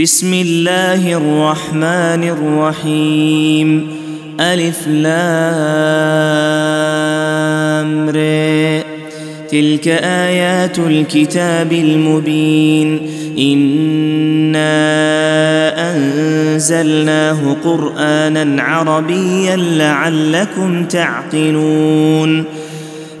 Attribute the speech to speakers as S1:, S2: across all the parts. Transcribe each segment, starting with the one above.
S1: بسم الله الرحمن الرحيم. ألف لام ر. تلك آيات الكتاب المبين. إنا أنزلناه قرآنا عربيا لعلكم تعقلون.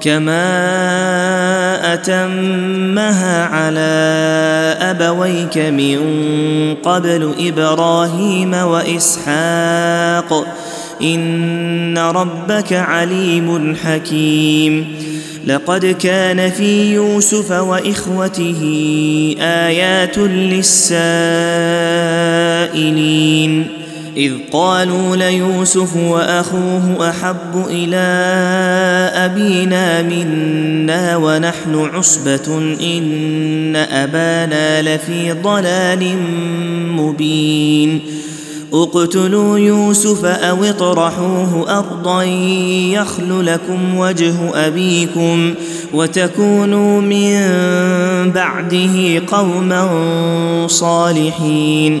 S1: كما اتمها على ابويك من قبل إبراهيم واسحاق ان ربك عليم حكيم. لقد كان في يوسف واخوته ايات للسائلين إذ قالوا ليوسف وأخوه أحب إلى أبينا منا ونحن عصبة إن أبانا لفي ضلال مبين. اقتلوا يوسف أو اطرحوه أرضا يخل لكم وجه أبيكم وتكونوا من بعده قوما صالحين.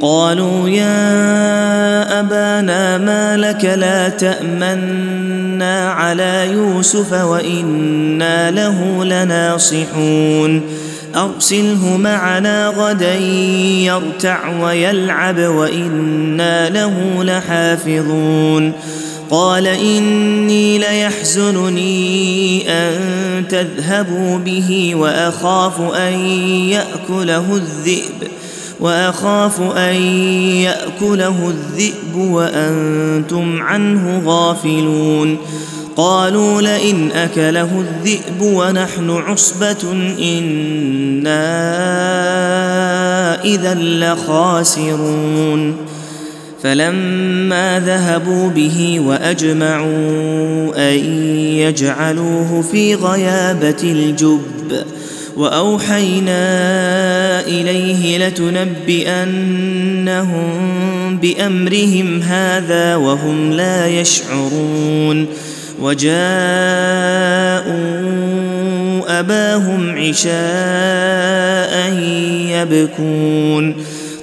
S1: قالوا يا أبانا ما لك لا تأمنا على يوسف وإنا له لناصحون. أرسله معنا غدا يرتع ويلعب وإنا له لحافظون. قال إني ليحزنني أن تذهبوا به وأخاف أن يأكله الذئب. وأخاف أن يأكله الذئب وأنتم عنه غافلون. قالوا لئن أكله الذئب ونحن عصبة إنا إذا لخاسرون. فلما ذهبوا به وأجمعوا أن يجعلوه في غيابة الجب وأوحينا إليه لتنبئنهم بأمرهم هذا وهم لا يشعرون وجاءوا أباهم عشاء يبكون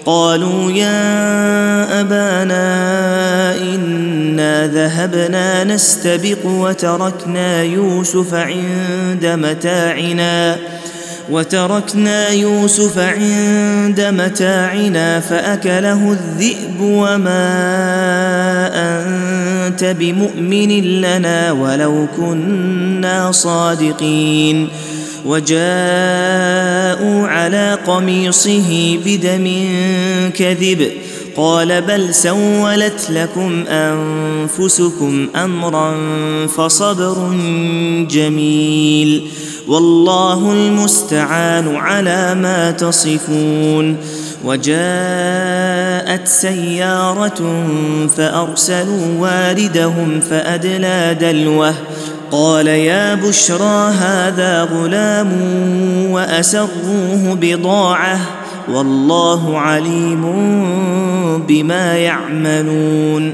S1: قالوا يا أبانا إنا ذهبنا نستبق وتركنا يوسف عند متاعنا وتركنا يوسف عند متاعنا فأكله الذئب وما أنت بمؤمن لنا ولو كنا صادقين. وجاءوا على قميصه بدم كذب قال بل سولت لكم أنفسكم أمرا فصبر جميل. والله المستعان على ما تصفون وجاءت سيارة فأرسلوا واردهم فأدلى دلوه قال يا بشرى هذا غلام وأسروه بضاعة والله عليم بما يعملون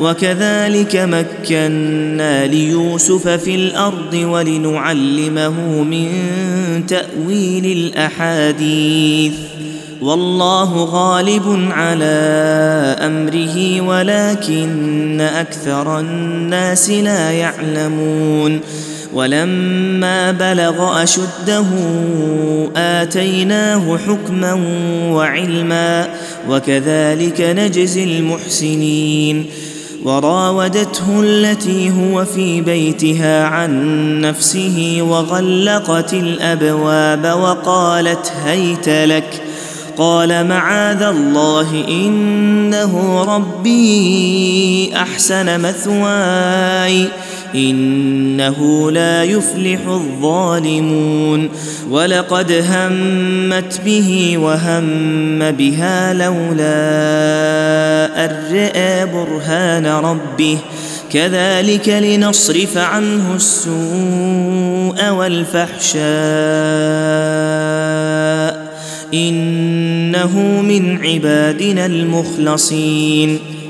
S1: وكذلك مكنا ليوسف في الأرض ولنعلمه من تأويل الأحاديث. والله غالب على أمره ولكن أكثر الناس لا يعلمون. ولما بلغ أشده آتيناه حكما وعلما وكذلك نجزي المحسنين. وراودته التي هو في بيتها عن نفسه وغلقت الأبواب وقالت هيت لك. قال معاذ الله إنه ربي أحسن مثواي. إنه لا يفلح الظالمون. ولقد همت به وهم بها لولا أن رئى برهان ربه. كذلك لنصرف عنه السوء والفحشاء. إنه من عبادنا المخلصين.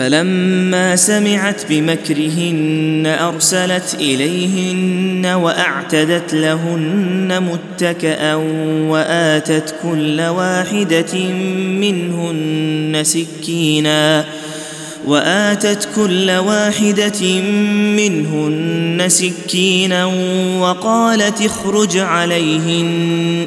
S1: فلما سمعت بمكرهن أرسلت إليهن وأعتدت لهن متكئا وآتت كل واحدة منهن سكينا وآتت كل واحدة منهن سكينا وقالت اخرج عليهن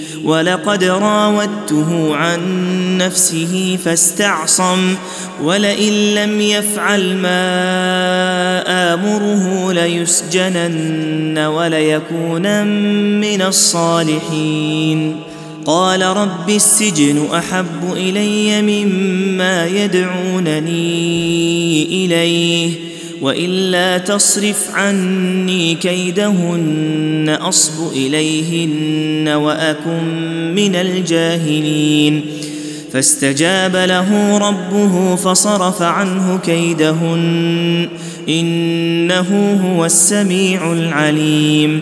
S1: ولقد راودته عن نفسه فاستعصم ولئن لم يفعل ما آمره ليسجنن وليكونن من الصالحين. قال رب السجن أحب إلي مما يدعونني إليه وإلا تصرف عني كيدهن أصب إليهن وأكن من الجاهلين. فاستجاب له ربه فصرف عنه كيدهن إنه هو السميع العليم.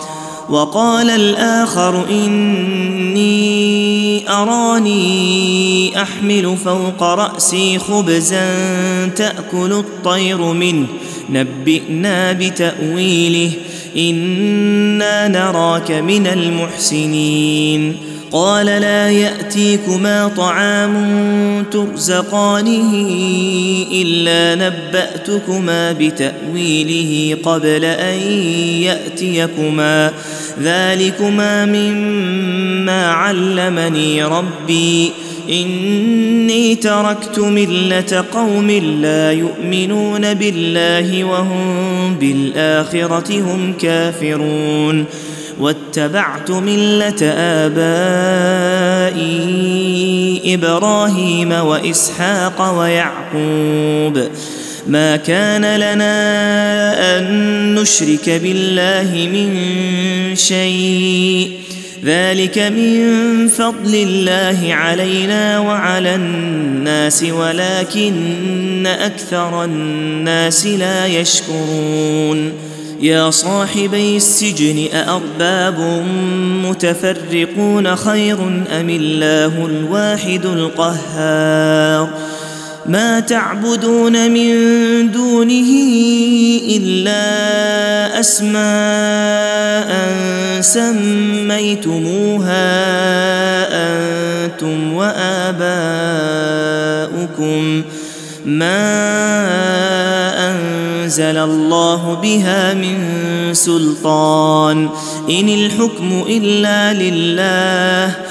S1: وقال الآخر إني أراني أحمل فوق رأسي خبزا تأكل الطير منه. نبئنا بتأويله. إنا نراك من المحسنين. قال لا يأتيكما طعام ترزقانه إلا نبأتكما بتأويله قبل أن يأتيكما. ذلكما مما علمني ربي اني تركت مله قوم لا يؤمنون بالله وهم بالاخره هم كافرون واتبعت مله ابائي إبراهيم واسحاق ويعقوب ما كان لنا أن نشرك بالله من شيء. ذلك من فضل الله علينا وعلى الناس ولكن أكثر الناس لا يشكرون. يا صاحبي السجن أأرباب متفرقون خير أم الله الواحد القهار؟ ما تعبدون من دونه إلا أسماء سميتموها أنتم وآباؤكم ما أنزل الله بها من سلطان إن الحكم إلا لله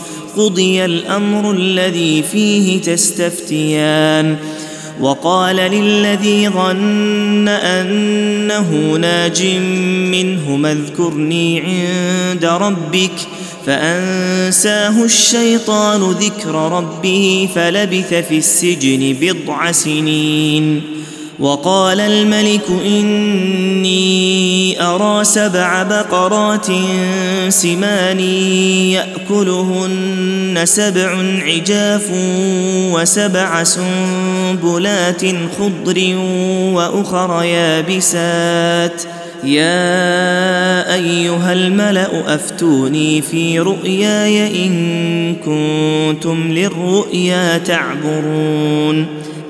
S1: قضي الامر الذي فيه تستفتيان وقال للذي ظن انه ناج منه اذكرني عند ربك فانساه الشيطان ذكر ربه فلبث في السجن بضع سنين وقال الملك إني أرى سبع بقرات سمان يأكلهن سبع عجاف وسبع سنبلات خضر وأخر يابسات. يا أيها الملأ أفتوني في رؤياي إن كنتم للرؤيا تعبرون.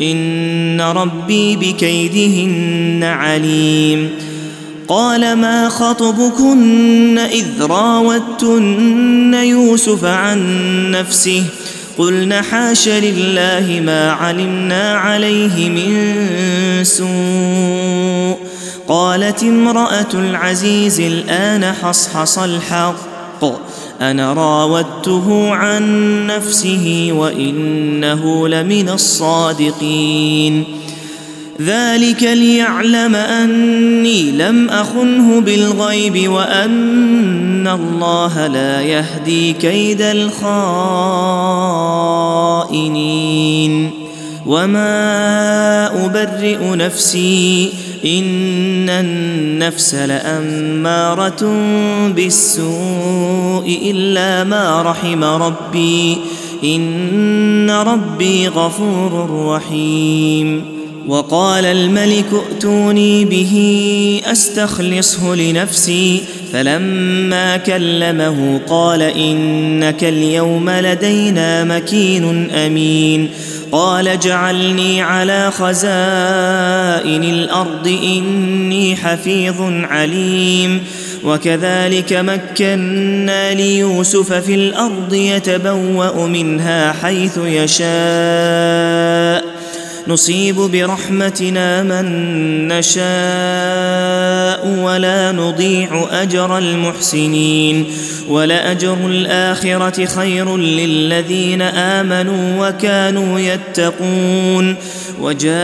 S1: إن ربي بكيدهن عليم. قال ما خطبكن إذ راوتن يوسف عن نفسه؟ قلن حاش لله ما علمنا عليه من سوء. قالت امرأة العزيز الآن حصحص الحق. أنا راودته عن نفسه وإنه لمن الصادقين. ذلك ليعلم أني لم أخنه بالغيب وأن الله لا يهدي كيد الخائنين. وما أبرئ نفسي إن النفس لأمارة بالسوء إلا ما رحم ربي. إن ربي غفور رحيم. وقال الملك ائتوني به أستخلصه لنفسي. فلما كلمه قال إنك اليوم لدينا مكين أمين. قال اجعلني على خزائن الأرض إني حفيظ عليم. وكذلك مكنا ليوسف في الأرض يتبوأ منها حيث يشاء. نصيب برحمتنا من نشاء ولا نضيع أجر المحسنين ولأجر الآخرة خير للذين آمنوا وكانوا يتقون وجاء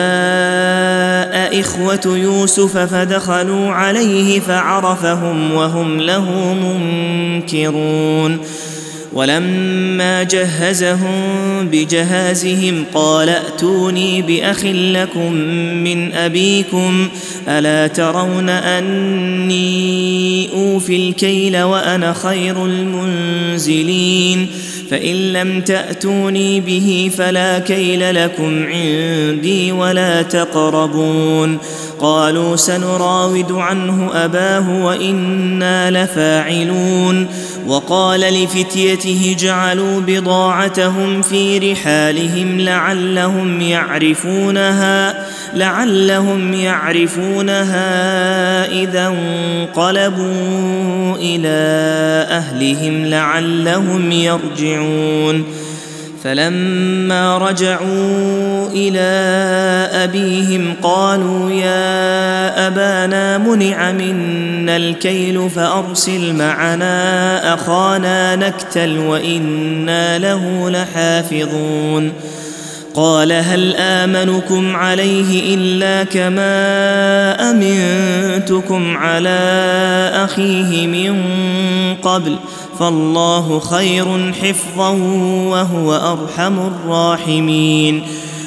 S1: إخوة يوسف فدخلوا عليه فعرفهم وهم له منكرون ولما جهزهم بجهازهم قال ائتوني بأخ لكم من أبيكم ألا ترون أني أوفي الكيل وأنا خير المنزلين؟ فإن لم تأتوني به فلا كيل لكم عندي ولا تقربون. قالوا سنراود عنه أباه وإنا لفاعلون. وقال لفتيته جعلوا بضاعتهم في رحالهم لعلهم يعرفونها لعلهم يعرفونها إذا انقلبوا إلى أهلهم لعلهم يرجعون. فلما رجعوا إلى أبيهم قالوا يا أبانا منع منا الكيل فأرسل معنا أخانا نكتل وإنا له لحافظون. قال هل آمنكم عليه إلا كما أمنتكم على أخيه من قبل؟ فالله خير حفظا وهو أرحم الراحمين.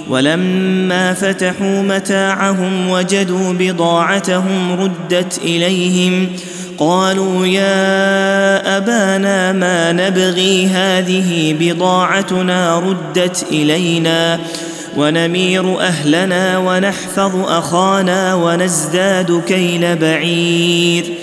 S1: ولما فتحوا متاعهم وجدوا بضاعتهم ردت إليهم قالوا يا أبانا ما نبغي هذه بضاعتنا ردت إلينا ونمير أهلنا ونحفظ أخانا ونزداد كيل بعير.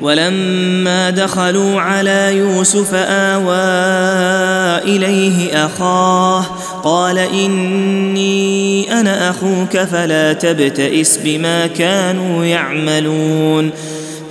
S1: ولما دخلوا على يوسف آوى إليه أخاه قال إني أنا أخوك فلا تبتئس بما كانوا يعملون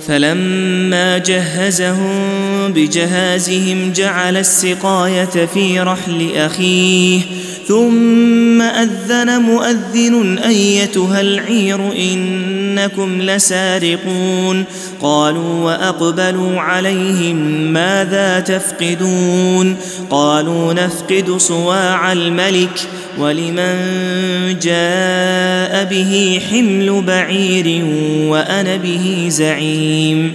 S1: فلما جهزهم بجهازهم جعل السقاية في رحل أخيه ثم أذن مؤذن أيتها العير إنكم لسارقون. قالوا وأقبلوا عليهم ماذا تفقدون؟ قالوا نفقد صواع الملك ولمن جاء به حمل بعير وأنا به زعيم.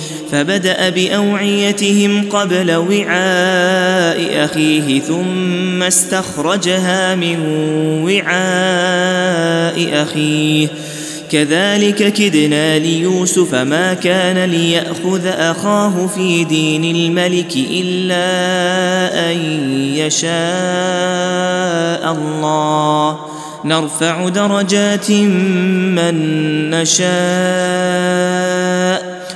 S1: فبدأ بأوعيتهم قبل وعاء أخيه ثم استخرجها من وعاء أخيه. كذلك كدنا ليوسف ما كان ليأخذ أخاه في دين الملك إلا أن يشاء الله. نرفع درجات من نشاء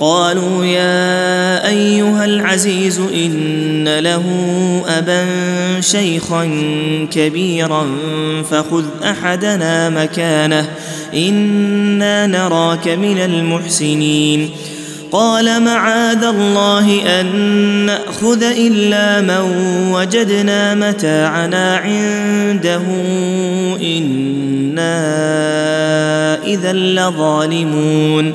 S1: قالوا يا أيها العزيز إن له أبا شيخا كبيرا فخذ أحدنا مكانه إنا نراك من المحسنين. قال معاذ الله أن نأخذ إلا من وجدنا متاعنا عنده إنا إذا لظالمون.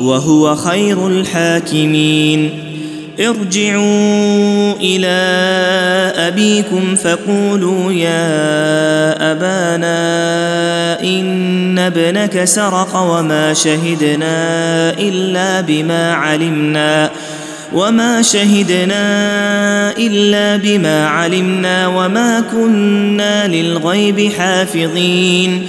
S1: وهو خير الحاكمين. ارجعوا إلى أبيكم فقولوا يا أبانا إن ابنك سرق وما شهدنا إلا بما علمنا وما شهدنا إلا بما علمنا وما كنا للغيب حافظين.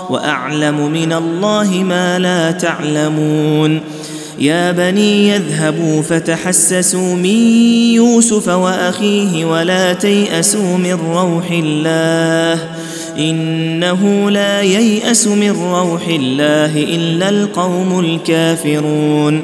S1: وأعلم من الله ما لا تعلمون. يا بني يذهبوا فتحسسوا من يوسف وأخيه ولا تيأسوا من روح الله. إنه لا ييأس من روح الله إلا القوم الكافرون.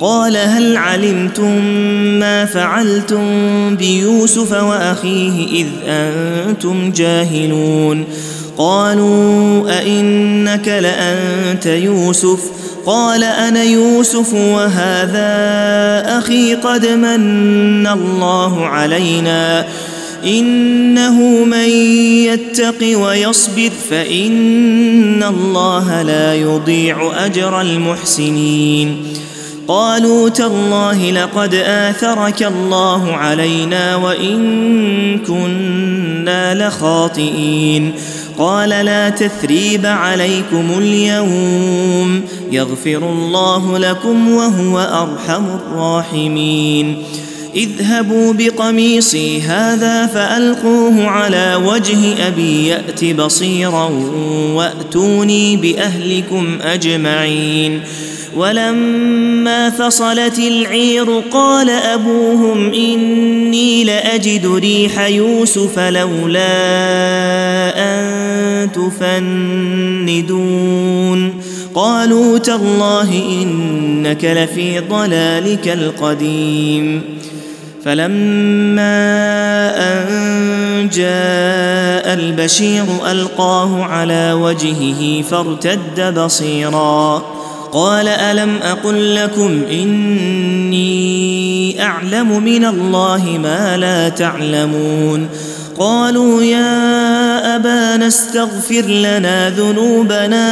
S1: قال هل علمتم ما فعلتم بيوسف وأخيه إذ أنتم جاهلون؟ قالوا أئنك لأنت يوسف؟ قال أنا يوسف وهذا أخي قد من الله علينا. إنه من يتق ويصبر فإن الله لا يضيع أجر المحسنين. قالوا تالله لقد آثرك الله علينا وإن كنا لخاطئين. قال لا تثريب عليكم اليوم. يغفر الله لكم وهو أرحم الراحمين. اذهبوا بقميصي هذا فألقوه على وجه أبي يأت بصيرا وأتوني بأهلكم أجمعين. ولما فصلت العير قال أبوهم إني لأجد ريح يوسف لولا أن تفندون. قالوا تالله إنك لفي ضلالك القديم. فلما أن جاء البشير ألقاه على وجهه فارتد بصيرا. قال ألم أقل لكم إني أعلم من الله ما لا تعلمون قالوا يا أبانا استغفر لنا ذنوبنا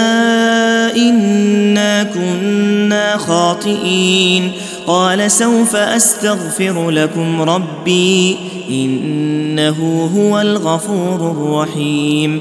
S1: إنا كنا خاطئين قال سوف أستغفر لكم ربي إنه هو الغفور الرحيم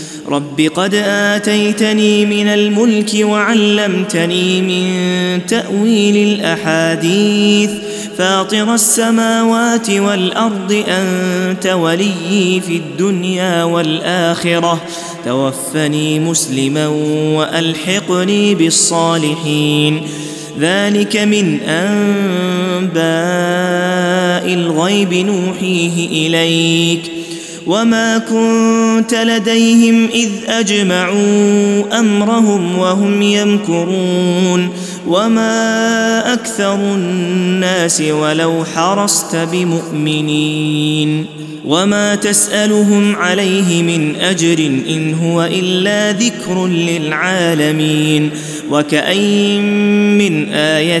S1: رب قد اتيتني من الملك وعلمتني من تاويل الاحاديث فاطر السماوات والارض انت وليي في الدنيا والاخره توفني مسلما والحقني بالصالحين ذلك من انباء الغيب نوحيه اليك وما كنت لديهم اذ اجمعوا امرهم وهم يمكرون وما أكثر الناس ولو حرصت بمؤمنين وما تسالهم عليه من اجر ان هو الا ذكر للعالمين وكاين من إيه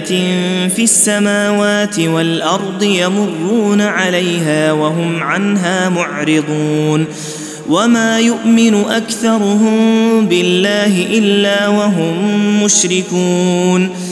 S1: في السماوات والارض يمرون عليها وهم عنها معرضون وما يؤمن اكثرهم بالله الا وهم مشركون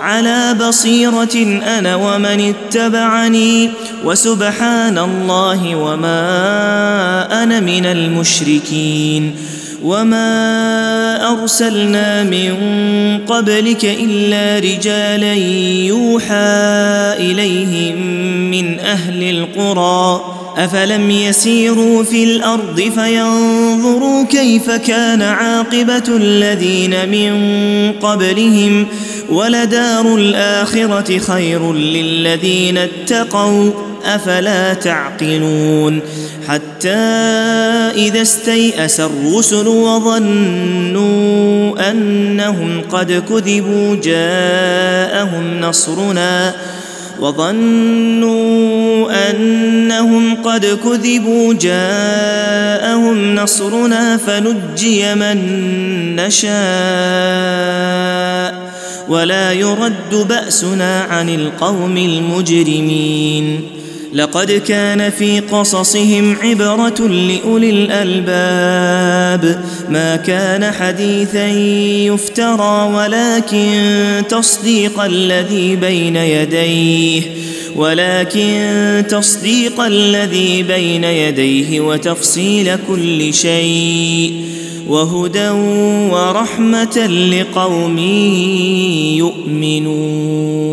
S1: على بصيرة أنا ومن اتبعني وسبحان الله وما أنا من المشركين وما أرسلنا من قبلك إلا رجالا يوحى إليهم من أهل القرى. أفلم يسيروا في الأرض فينظروا كيف كان عاقبة الذين من قبلهم ولدار الآخرة خير للذين اتقوا أفلا تعقلون؟ حتى إذا استيأس الرسل وظنوا أنهم قد كذبوا جاءهم نصرنا وظنوا أنهم قد كذبوا جاءهم نصرنا فنجي من نشاء ولا يرد بأسنا عن القوم المجرمين لقد كان في قصصهم عبرة لأولي الألباب. ما كان حديثا يفترى ولكن تصديق الذي بين يديه ولكن تصديق الذي بين يديه وتفصيل كل شيء وهدى ورحمة لقوم يؤمنون.